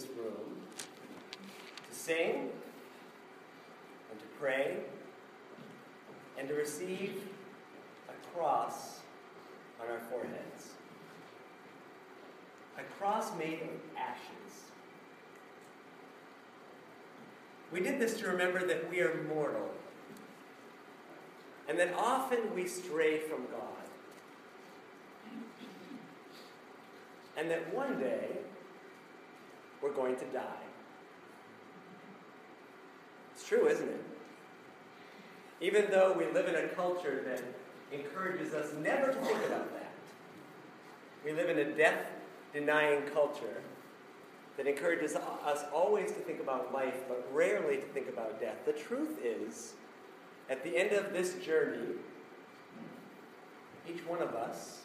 this room to sing and to pray and to receive a cross on our foreheads. A cross made of ashes. We did this to remember that we are mortal and that often we stray from God. And that one day we're going to die. It's true, isn't it? Even though we live in a culture that encourages us never to think about that. We live in a death denying culture that encourages us always to think about life, but rarely to think about death. The truth is, at the end of this journey, each one of us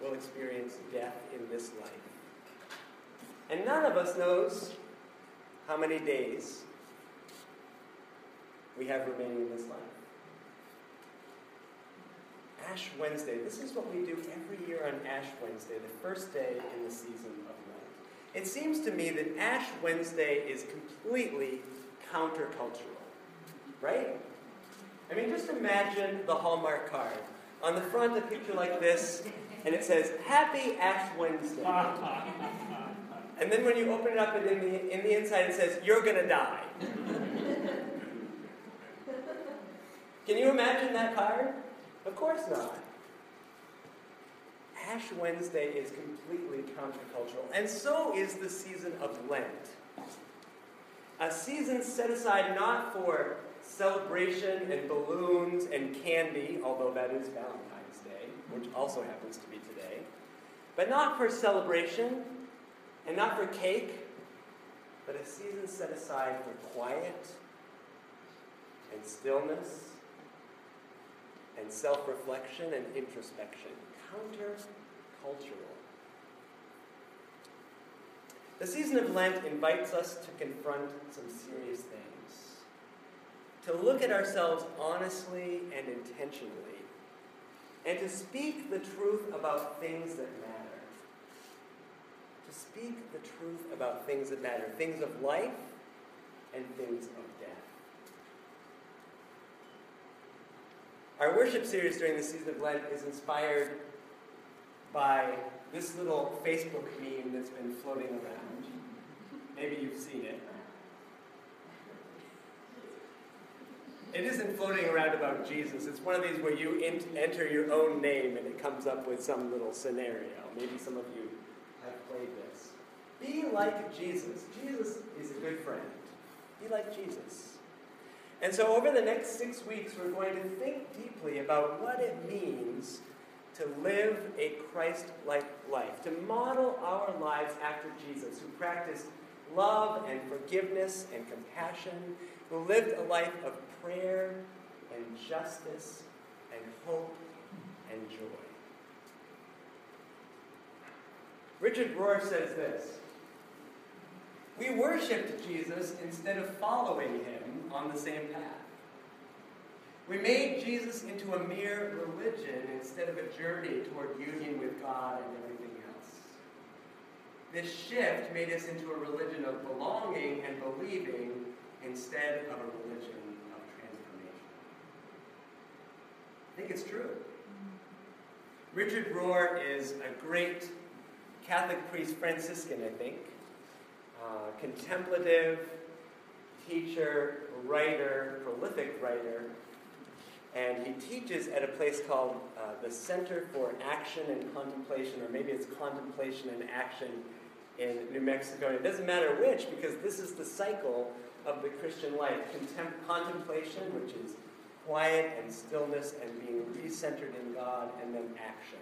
will experience death in this life. And none of us knows how many days we have remaining in this life. Ash Wednesday. This is what we do every year on Ash Wednesday, the first day in the season of Lent. It seems to me that Ash Wednesday is completely countercultural, right? I mean, just imagine the Hallmark card. On the front, a picture like this, and it says, Happy Ash Wednesday. and then when you open it up, and in the, in the inside, it says, You're going to die. Can you imagine that card? Of course not. Ash Wednesday is completely countercultural, and so is the season of Lent. A season set aside not for celebration and balloons and candy, although that is Valentine's Day, which also happens to be today, but not for celebration and not for cake, but a season set aside for quiet and stillness and self reflection and introspection. Counter-cultural. The season of Lent invites us to confront some serious things, to look at ourselves honestly and intentionally, and to speak the truth about things that matter. To speak the truth about things that matter, things of life and things of death. Our worship series during the season of Lent is inspired by this little Facebook meme that's been floating around. Maybe you've seen it. It isn't floating around about Jesus. It's one of these where you enter your own name and it comes up with some little scenario. Maybe some of you have played this. Be like Jesus. Jesus is a good friend. Be like Jesus. And so, over the next six weeks, we're going to think deeply about what it means to live a Christ like life, to model our lives after Jesus, who practiced love and forgiveness and compassion, who lived a life of prayer and justice and hope and joy. Richard Rohr says this we worshiped Jesus instead of following him on the same path. We made Jesus into a mere religion instead of a journey toward union with God and everything else. This shift made us into a religion of belonging and believing instead of a religion of transformation. I think it's true. Mm-hmm. Richard Rohr is a great Catholic priest, Franciscan, I think uh, contemplative teacher, writer, prolific writer, and he teaches at a place called uh, the Center for Action and Contemplation, or maybe it's Contemplation and Action in New Mexico. And it doesn't matter which, because this is the cycle of the Christian life Contem- contemplation, which is quiet and stillness and being recentered in God, and then action.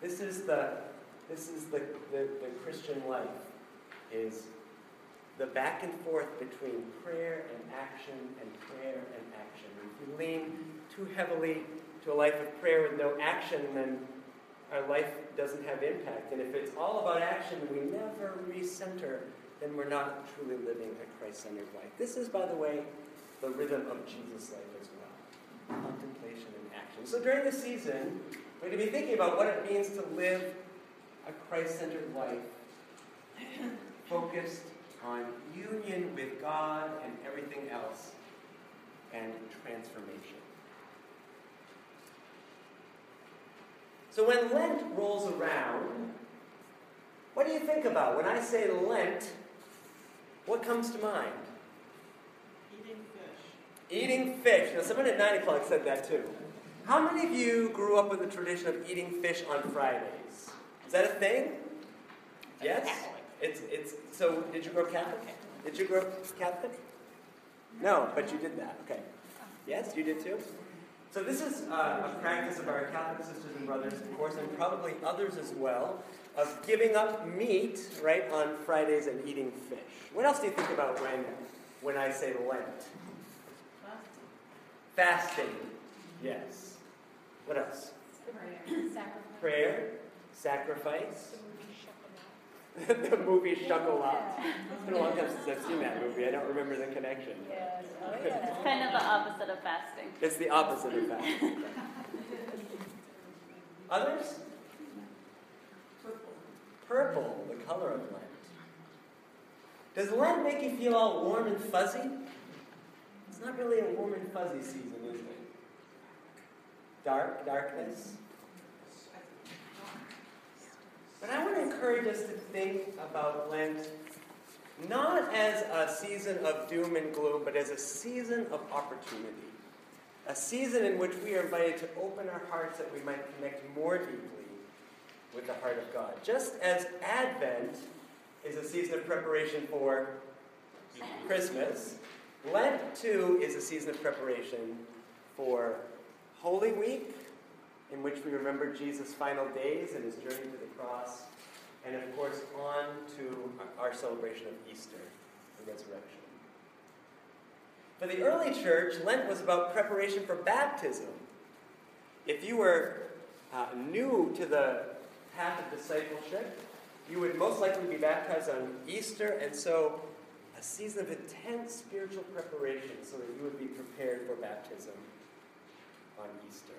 This is the, this is the, the, the Christian life, is the back and forth between prayer and action and prayer and action. If we lean too heavily to a life of prayer with no action, then our life doesn't have impact. And if it's all about action we never recenter, then we're not truly living a Christ centered life. This is, by the way, the rhythm of Jesus' life as well contemplation and action. So during the season, we're going to be thinking about what it means to live a Christ centered life, focused on union with God and everything else, and transformation. So when Lent rolls around, what do you think about? When I say Lent, what comes to mind? Eating fish. Eating fish. Now, someone at 9 o'clock said that too. How many of you grew up with the tradition of eating fish on Fridays? Is that a thing? Yes? It's, it's, so, did you grow up Catholic? Did you grow up Catholic? No, but you did that. Okay. Yes, you did too? So, this is uh, a practice of our Catholic sisters and brothers, of course, and probably others as well, of giving up meat, right, on Fridays and eating fish. What else do you think about when, when I say Lent? Fasting. Fasting. Yes. What else? Prayer. Sacrifice. Prayer, sacrifice. The movie Chocolat. the movie It's been a long time since I've seen that movie. I don't remember the connection. Yes. Oh, yeah. It's kind of the opposite of fasting. It's the opposite of fasting. Others? Purple. Purple, the color of Lent. Does Lent make you feel all warm and fuzzy? It's not really a warm and fuzzy season, is it? Dark, darkness. But I want to encourage us to think about Lent not as a season of doom and gloom, but as a season of opportunity. A season in which we are invited to open our hearts that we might connect more deeply with the heart of God. Just as Advent is a season of preparation for Christmas, Lent too is a season of preparation for Holy Week, in which we remember Jesus' final days and his journey to the cross, and of course on to our celebration of Easter, the resurrection. For the early church, Lent was about preparation for baptism. If you were uh, new to the path of discipleship, you would most likely be baptized on Easter, and so a season of intense spiritual preparation so that you would be prepared for baptism on Easter.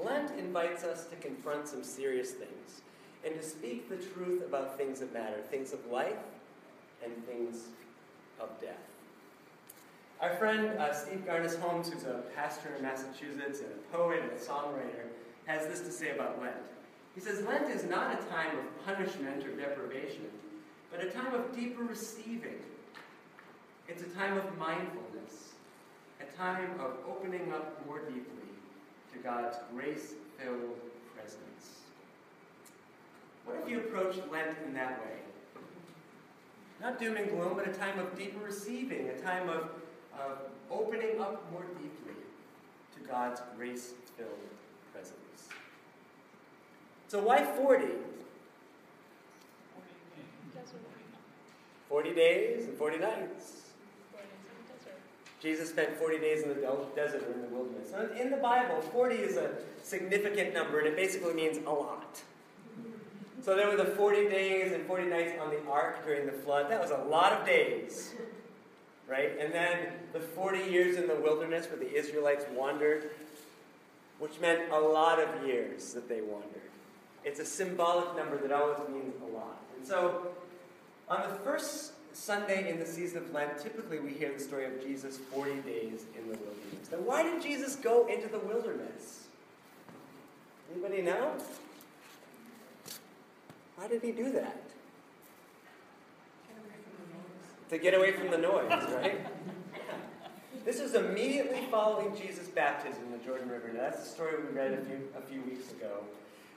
Lent invites us to confront some serious things and to speak the truth about things that matter things of life and things of death. Our friend uh, Steve Garnaas Holmes, who's a pastor in Massachusetts and a poet and a songwriter, has this to say about Lent. He says, Lent is not a time of punishment or deprivation, but a time of deeper receiving. It's a time of mindfulness, a time of opening up more deeply to God's grace filled presence. What if you approached Lent in that way? Not doom and gloom, but a time of deeper receiving, a time of, of opening up more deeply to God's grace filled presence. So, why 40? 40 days and 40 nights. Jesus spent 40 days in the desert or in the wilderness. Now, in the Bible, 40 is a significant number, and it basically means a lot. So there were the 40 days and 40 nights on the ark during the flood. That was a lot of days, right? And then the 40 years in the wilderness where the Israelites wandered, which meant a lot of years that they wandered. It's a symbolic number that always means a lot. And so on the first Sunday in the season of Lent, typically we hear the story of Jesus 40 days in the wilderness. Now, why did Jesus go into the wilderness? Anybody know? Why did he do that? To get away from the noise, right? This is immediately following Jesus' baptism in the Jordan River. Now, that's the story we read a few, a few weeks ago.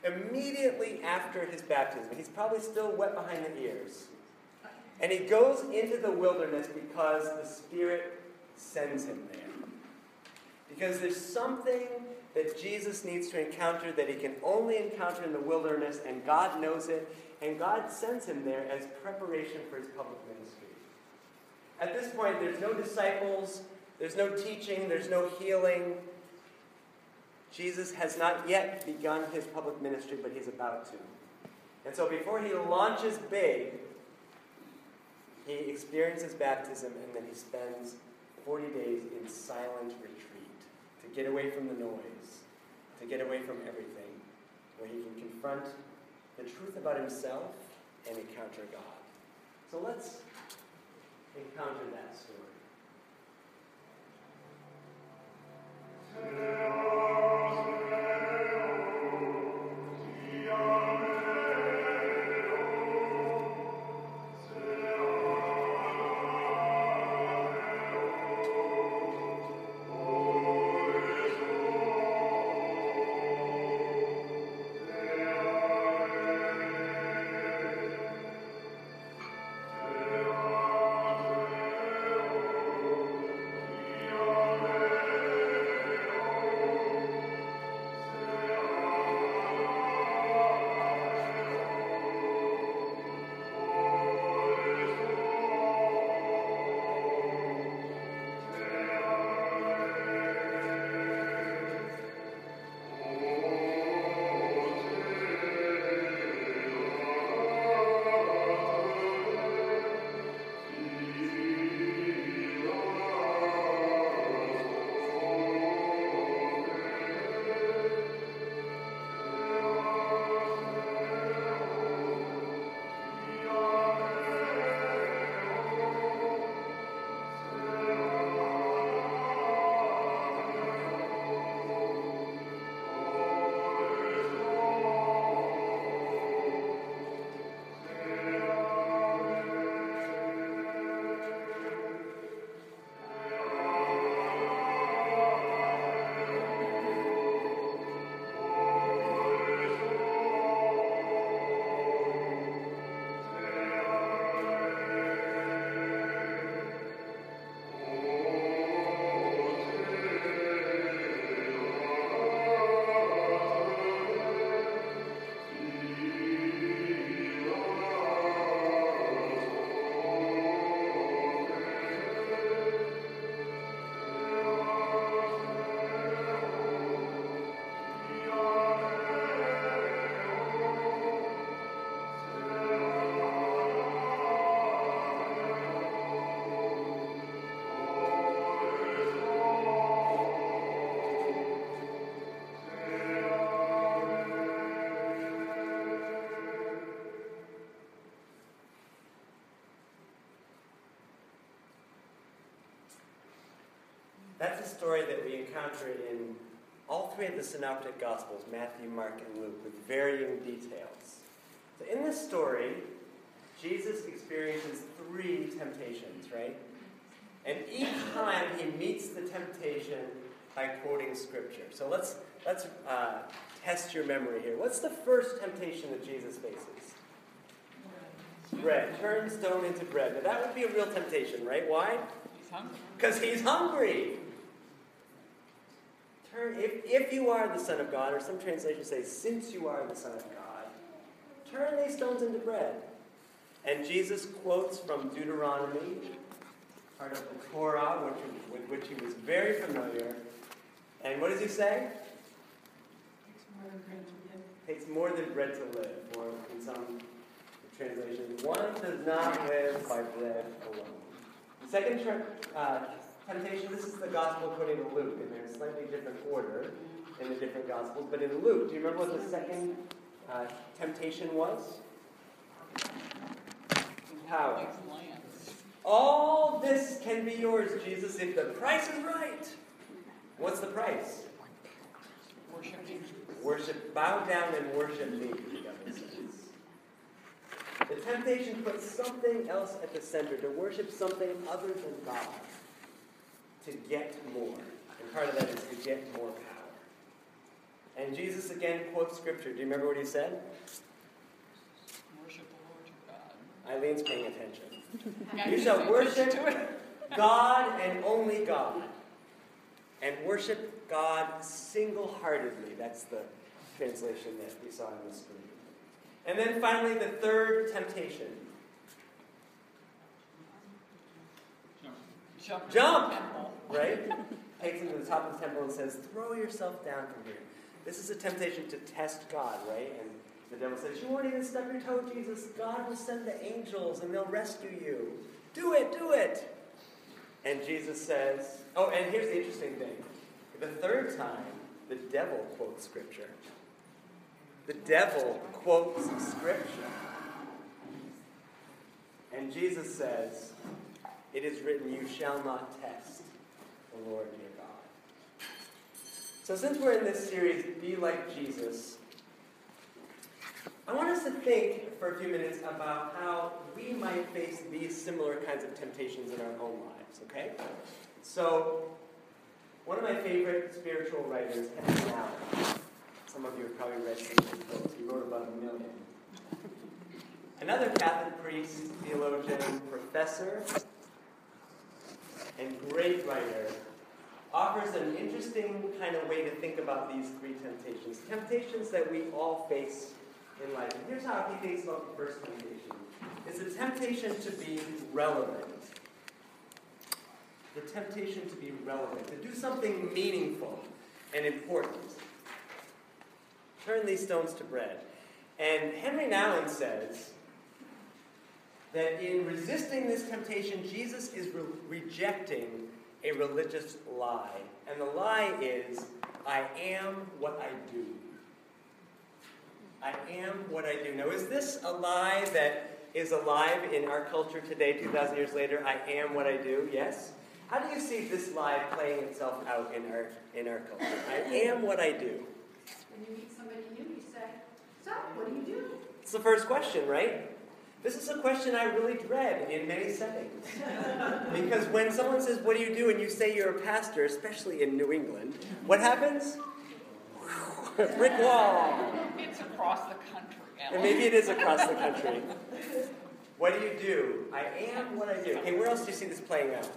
Immediately after his baptism, he's probably still wet behind the ears. And he goes into the wilderness because the Spirit sends him there. Because there's something that Jesus needs to encounter that he can only encounter in the wilderness, and God knows it, and God sends him there as preparation for his public ministry. At this point, there's no disciples, there's no teaching, there's no healing. Jesus has not yet begun his public ministry, but he's about to. And so before he launches big, he experiences baptism and then he spends 40 days in silent retreat to get away from the noise, to get away from everything, where he can confront the truth about himself and encounter God. So let's encounter that story? That's a story that we encounter in all three of the synoptic gospels Matthew, Mark, and Luke with varying details. So, in this story, Jesus experiences three temptations, right? And each time he meets the temptation by quoting scripture. So let's let's uh, test your memory here. What's the first temptation that Jesus faces? Bread. Turn stone into bread. Now that would be a real temptation, right? Why? Because he's hungry. Turn, if, if you are the Son of God, or some translations say, since you are the Son of God, turn these stones into bread. And Jesus quotes from Deuteronomy, part of the Torah, which, with which he was very familiar. And what does he say? Takes more than bread to live, or in some translations, one does not live by bread alone. The second uh, temptation, this is the gospel according to Luke, and there's slightly different order in the different gospels. But in Luke, do you remember what the second uh, temptation was? Power. All this can be yours, Jesus, if the price is right. What's the price? Worship me. Worship, bow down and worship me. The temptation puts something else at the center, to worship something other than God, to get more. And part of that is to get more power. And Jesus again quotes scripture. Do you remember what he said? Worship the Lord your God. Eileen's paying attention. You shall worship. God and only God. And worship God single heartedly. That's the translation that we saw on the screen. And then finally, the third temptation Jump. Jump. Right? Takes him to the top of the temple and says, Throw yourself down from here. This is a temptation to test God, right? And the devil says, You won't even stub your toe, Jesus. God will send the angels and they'll rescue you. Do it, do it. And Jesus says, Oh, and here's the interesting thing. The third time, the devil quotes scripture. The devil quotes scripture. And Jesus says, It is written, You shall not test the Lord your God. So, since we're in this series, Be Like Jesus, I want us to think for a few minutes about how we might face these similar kinds of temptations in our own lives, okay? So, one of my favorite spiritual writers, Henry Nouwen, some of you have probably read some of his books. He wrote about a million. Another Catholic priest, theologian, professor, and great writer offers an interesting kind of way to think about these three temptations. Temptations that we all face in life. And here's how he thinks about the first temptation. It's a temptation to be relevant. The temptation to be relevant, to do something meaningful and important. Turn these stones to bread. And Henry Nouwen says that in resisting this temptation, Jesus is re- rejecting a religious lie. And the lie is, I am what I do. I am what I do. Now, is this a lie that is alive in our culture today, 2,000 years later? I am what I do, yes? How do you see this lie playing itself out in our, in our culture? I am what I do. When you meet somebody new, you say, So, what do you do? It's the first question, right? This is a question I really dread in many settings. because when someone says, What do you do? and you say you're a pastor, especially in New England, what happens? Brick wall. It's across the country, And maybe it is across the country. What do you do? I am what I do. Okay, where else do you see this playing out?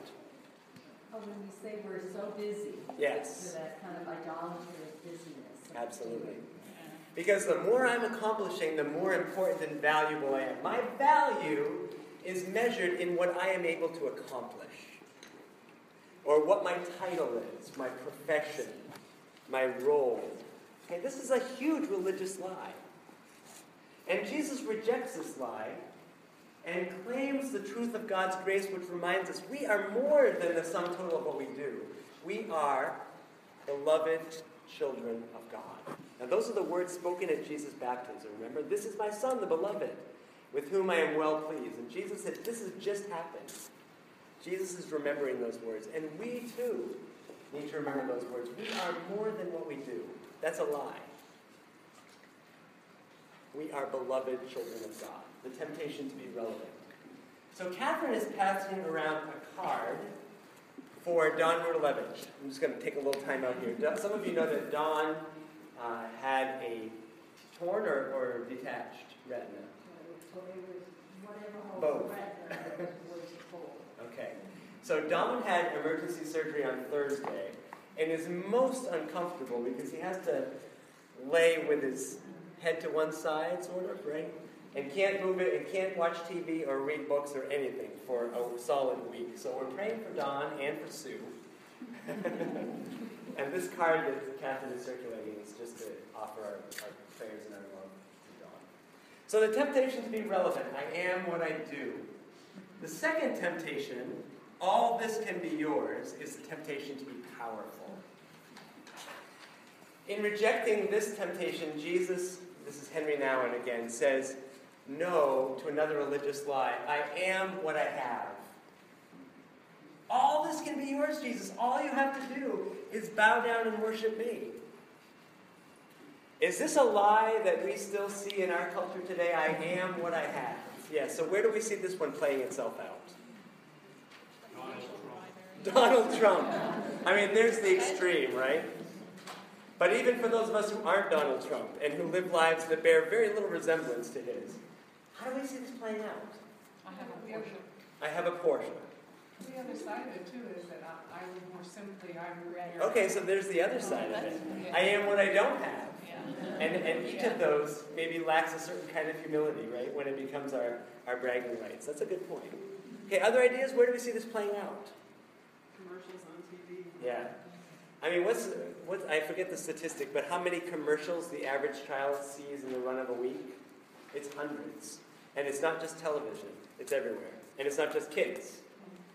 Oh, when we say we're so busy. Yes. That kind of idolatry of busyness. Absolutely. Because the more I'm accomplishing, the more important and valuable I am. My value is measured in what I am able to accomplish, or what my title is, my profession, my role. Okay, this is a huge religious lie. And Jesus rejects this lie and claims the truth of God's grace, which reminds us we are more than the sum total of what we do. We are beloved children of God. Now, those are the words spoken at Jesus' baptism. Remember, this is my Son, the beloved, with whom I am well pleased. And Jesus said, This has just happened. Jesus is remembering those words. And we too need to remember those words. We are more than what we do. That's a lie. We are beloved children of God. The temptation to be relevant. So Catherine is passing around a card for Don Rudalevich. I'm just going to take a little time out here. Some of you know that Don uh, had a torn or, or detached retina. So it was whatever Both. retina was. Okay. So Don had emergency surgery on Thursday and is most uncomfortable because he has to lay with his head to one side, sort of, right? And can't move it and can't watch TV or read books or anything for a solid week. So we're praying for Don and for Sue. and this card that Catherine is circulating is just to offer our, our prayers and our love to Don. So the temptation to be relevant, I am what I do. The second temptation, all this can be yours, is the temptation to be powerful. In rejecting this temptation, Jesus, this is Henry Nouwen again, says no to another religious lie. I am what I have. All this can be yours, Jesus. All you have to do is bow down and worship me. Is this a lie that we still see in our culture today? I am what I have. Yeah, so where do we see this one playing itself out? Donald Trump. I mean, there's the extreme, right? But even for those of us who aren't Donald Trump and who live lives that bear very little resemblance to his, how do we see this playing out? I have a portion. I have a Porsche. The other side of it too is that I, I would more simply, I'm ready. Okay, so there's the other side of it. I am what I don't have. And, and each of those maybe lacks a certain kind of humility, right? When it becomes our, our bragging rights. That's a good point. Okay, other ideas? Where do we see this playing out? Commercials on TV. Yeah. I mean, what's, what, I forget the statistic, but how many commercials the average child sees in the run of a week? It's hundreds. And it's not just television, it's everywhere. And it's not just kids,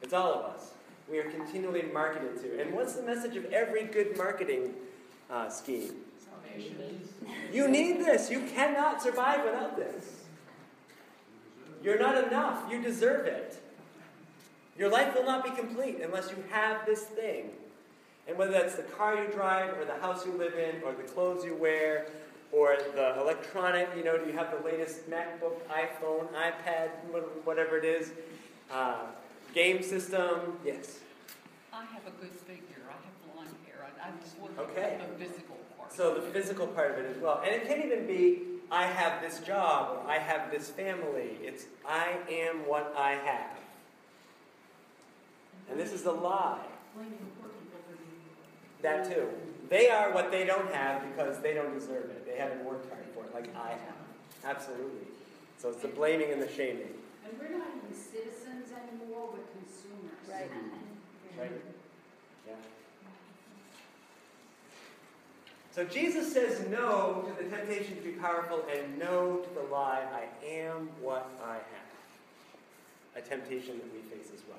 it's all of us. We are continually marketed to. And what's the message of every good marketing uh, scheme? Salvation. You need this. You cannot survive without this. You're not enough. You deserve it. Your life will not be complete unless you have this thing. And whether that's the car you drive, or the house you live in, or the clothes you wear, or the electronic, you know, do you have the latest MacBook, iPhone, iPad, whatever it is, uh, game system? Yes. I have a good figure, I have blonde hair, I, I'm just looking Okay. at the physical part. So the physical part of it as well. And it can even be, I have this job, or I have this family. It's, I am what I have. And this is a lie. Blaming poor people for being. That too. They are what they don't have because they don't deserve it. They haven't worked hard for it, like I have. Absolutely. So it's the blaming and the shaming. And we're not even citizens anymore, we're consumers. Right. Right? Yeah. So Jesus says no to the temptation to be powerful and no to the lie, I am what I have. A temptation that we face as well.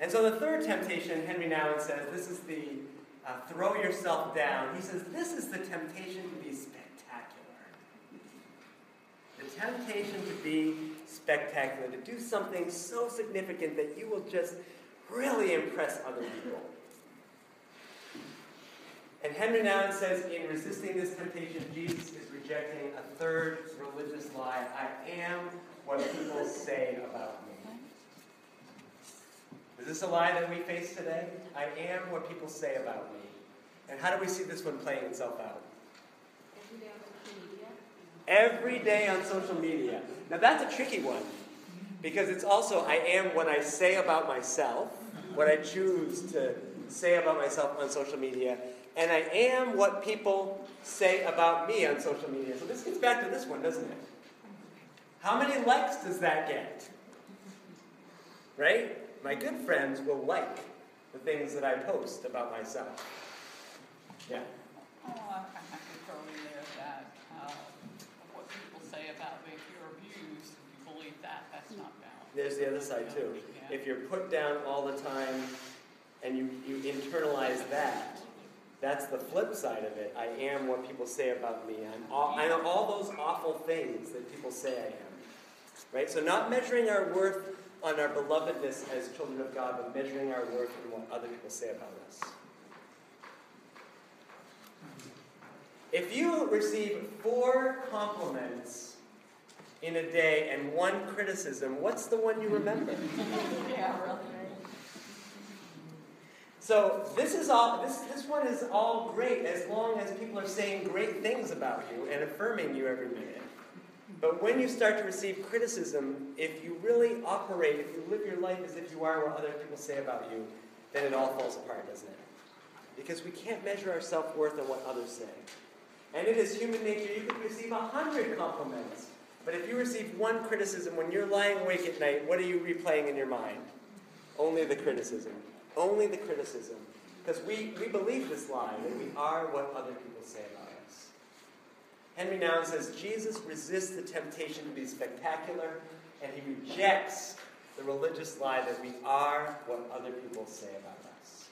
And so the third temptation, Henry Nouwen says, this is the uh, throw yourself down. He says, this is the temptation to be spectacular. The temptation to be spectacular, to do something so significant that you will just really impress other people. And Henry Nouwen says, in resisting this temptation, Jesus is rejecting a third religious lie I am what people say about me. Is this a lie that we face today? I am what people say about me. And how do we see this one playing itself out? Every day on social media. Now that's a tricky one because it's also I am what I say about myself, what I choose to say about myself on social media, and I am what people say about me on social media. So this gets back to this one, doesn't it? How many likes does that get? Right? My good friends will like the things that I post about myself. Yeah. Oh, I that, uh, what people say about if you're abused, if you believe that, that's not valid. There's the other side too. Yeah. If you're put down all the time and you, you internalize that, that's the flip side of it. I am what people say about me. I'm all, I know all those awful things that people say I am. Right? So not measuring our worth on our belovedness as children of God, but measuring our worth in what other people say about us. If you receive four compliments in a day and one criticism, what's the one you remember? Yeah, really. So this is all this this one is all great as long as people are saying great things about you and affirming you every minute. But when you start to receive criticism, if you really operate, if you live your life as if you are what other people say about you, then it all falls apart, doesn't it? Because we can't measure our self-worth on what others say. And it is human nature. You could receive a hundred compliments. But if you receive one criticism when you're lying awake at night, what are you replaying in your mind? Only the criticism. Only the criticism. Because we, we believe this lie that we are what other people say about us. Henry Nouwen says Jesus resists the temptation to be spectacular, and he rejects the religious lie that we are what other people say about us.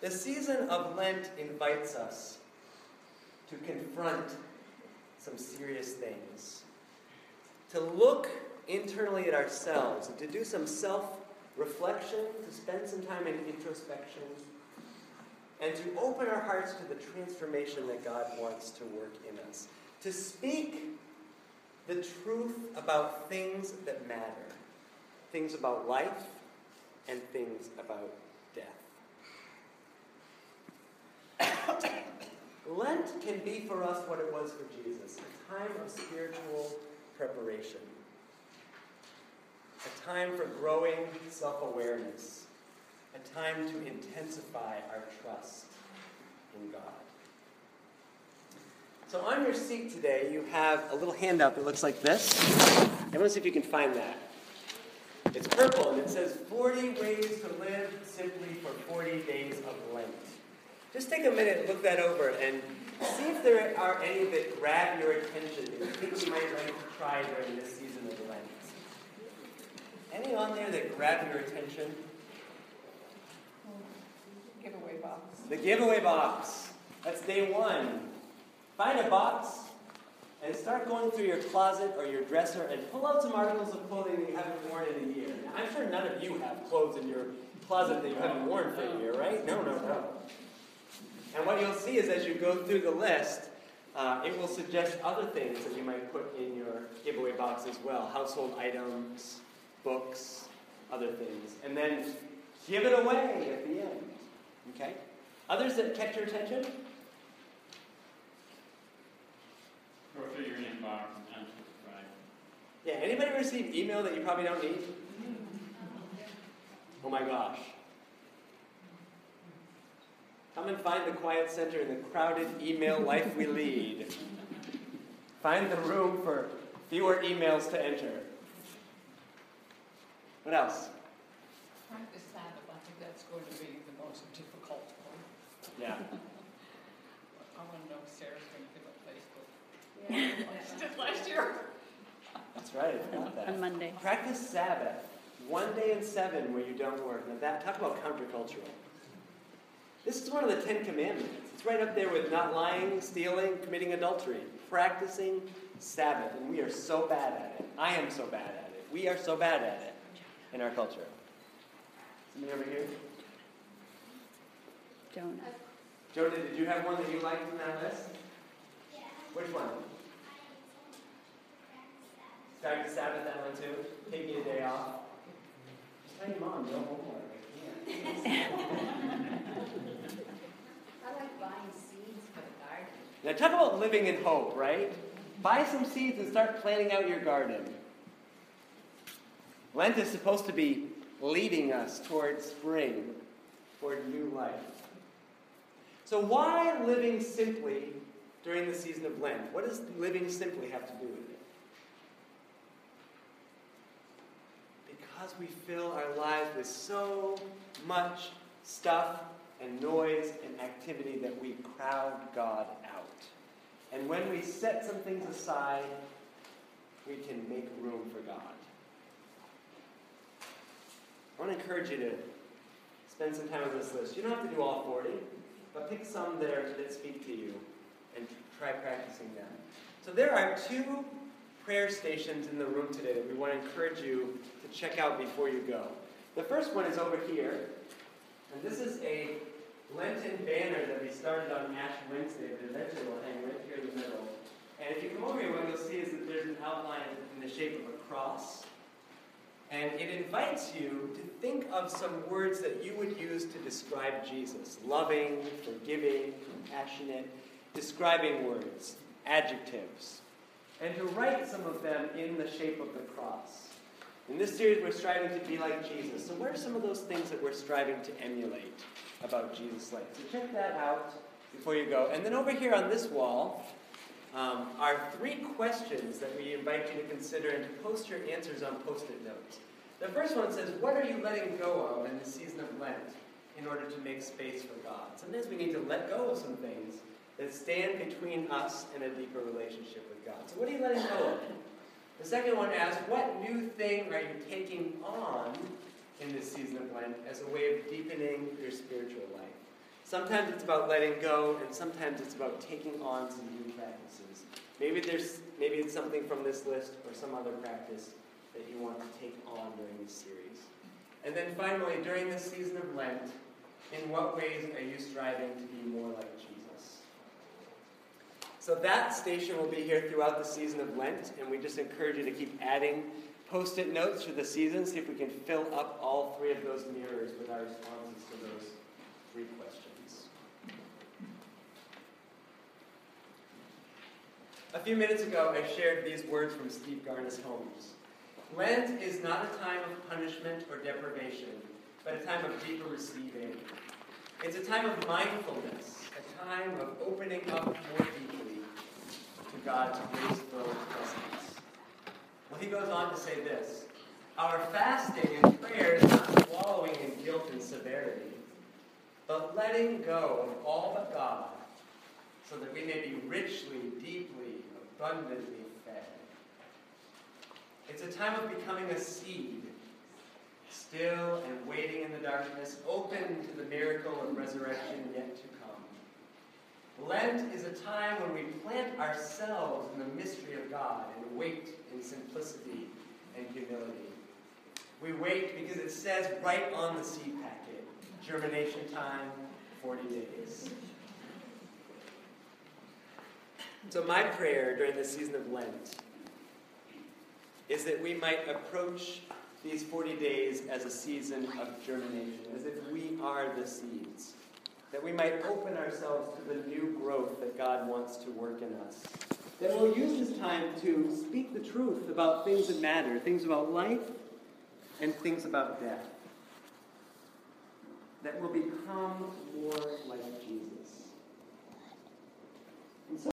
The season of Lent invites us to confront some serious things, to look internally at ourselves, to do some self reflection, to spend some time in introspection, and to open our hearts to the transformation that God wants to work in us, to speak the truth about things that matter, things about life and things about death. Lent can be for us what it was for Jesus a time of spiritual preparation, a time for growing self awareness, a time to intensify our trust in God. So, on your seat today, you have a little handout that looks like this. I want to see if you can find that. It's purple and it says 40 ways to live simply for 40 days of Lent. Just take a minute and look that over and see if there are any that grab your attention that you think you might like to try during this season of the Lent. Any on there that grab your attention? Giveaway box. The giveaway box. That's day one. Find a box and start going through your closet or your dresser and pull out some articles of clothing that you haven't worn in a year. Now, I'm sure none of you have clothes in your closet that you haven't worn for a year, right? No, no, no. And what you'll see is as you go through the list, uh, it will suggest other things that you might put in your giveaway box as well household items, books, other things. And then give it away at the end. Okay? Others that catch your attention? Go through your inbox and unsubscribe. Yeah, anybody receive email that you probably don't need? Oh my gosh. Come and find the quiet center in the crowded email life we lead. Find the room for fewer emails to enter. What else? Practice Sabbath, I think that's going to be the most difficult one. Yeah. I want to know if Sarah's going to give up Facebook. Yeah. She did last year. That's right, I that. On Monday. Practice Sabbath. One day in seven where you don't work. Now that talk about countercultural. This is one of the Ten Commandments. It's right up there with not lying, stealing, committing adultery. Practicing Sabbath. And we are so bad at it. I am so bad at it. We are so bad at it in our culture. Somebody over here? Jonah. Jonah, did you have one that you liked in that list? Yeah. Which one? Practice Sabbath, that one too. Taking a day off. Just tell your mom, no homework. I can't. I like buying seeds for the garden. Now, talk about living in hope, right? Buy some seeds and start planting out your garden. Lent is supposed to be leading us toward spring, toward new life. So, why living simply during the season of Lent? What does living simply have to do with it? Because we fill our lives with so much stuff and noise and activity that we crowd God out. And when we set some things aside, we can make room for God. I want to encourage you to spend some time on this list. You don't have to do all 40, but pick some that, are, that speak to you and try practicing them. So there are two prayer stations in the room today that we want to encourage you to check out before you go. The first one is over here, and this is a Lenten banner that we started on Ash Wednesday, but eventually will hang right here in the middle. And if you come over here, what you'll see is that there's an outline in the shape of a cross. And it invites you to think of some words that you would use to describe Jesus loving, forgiving, compassionate, describing words, adjectives. And to write some of them in the shape of the cross. In this series, we're striving to be like Jesus. So, what are some of those things that we're striving to emulate about Jesus' life? So, check that out before you go. And then over here on this wall um, are three questions that we invite you to consider and to post your answers on post it notes. The first one says, What are you letting go of in the season of Lent in order to make space for God? Sometimes we need to let go of some things that stand between us and a deeper relationship with God. So, what are you letting go of? The second one asks, What new thing are you taking on in this season of Lent as a way of deepening your spiritual life? Sometimes it's about letting go, and sometimes it's about taking on some new practices. Maybe there's maybe it's something from this list or some other practice that you want to take on during this series. And then finally, during this season of Lent, in what ways are you striving to be more like Jesus? So that station will be here throughout the season of Lent, and we just encourage you to keep adding post-it notes for the season, see if we can fill up all three of those mirrors with our responses to those three questions. A few minutes ago, I shared these words from Steve Garnaas Holmes. Lent is not a time of punishment or deprivation, but a time of deeper receiving. It's a time of mindfulness, a time of opening up more deeply God's grace-filled presence. Well, he goes on to say this Our fasting and prayer is not wallowing in guilt and severity, but letting go of all but God, so that we may be richly, deeply, abundantly fed. It's a time of becoming a seed, still and waiting in the darkness, open to the miracle of resurrection yet to come. Lent is a time when we plant ourselves in the mystery of God and wait in simplicity and humility. We wait because it says right on the seed packet germination time 40 days. So, my prayer during this season of Lent is that we might approach these 40 days as a season of germination, as if we are the seeds. That we might open ourselves to the new growth that God wants to work in us. That we'll use this time to speak the truth about things that matter, things about life and things about death. That we'll become more like Jesus.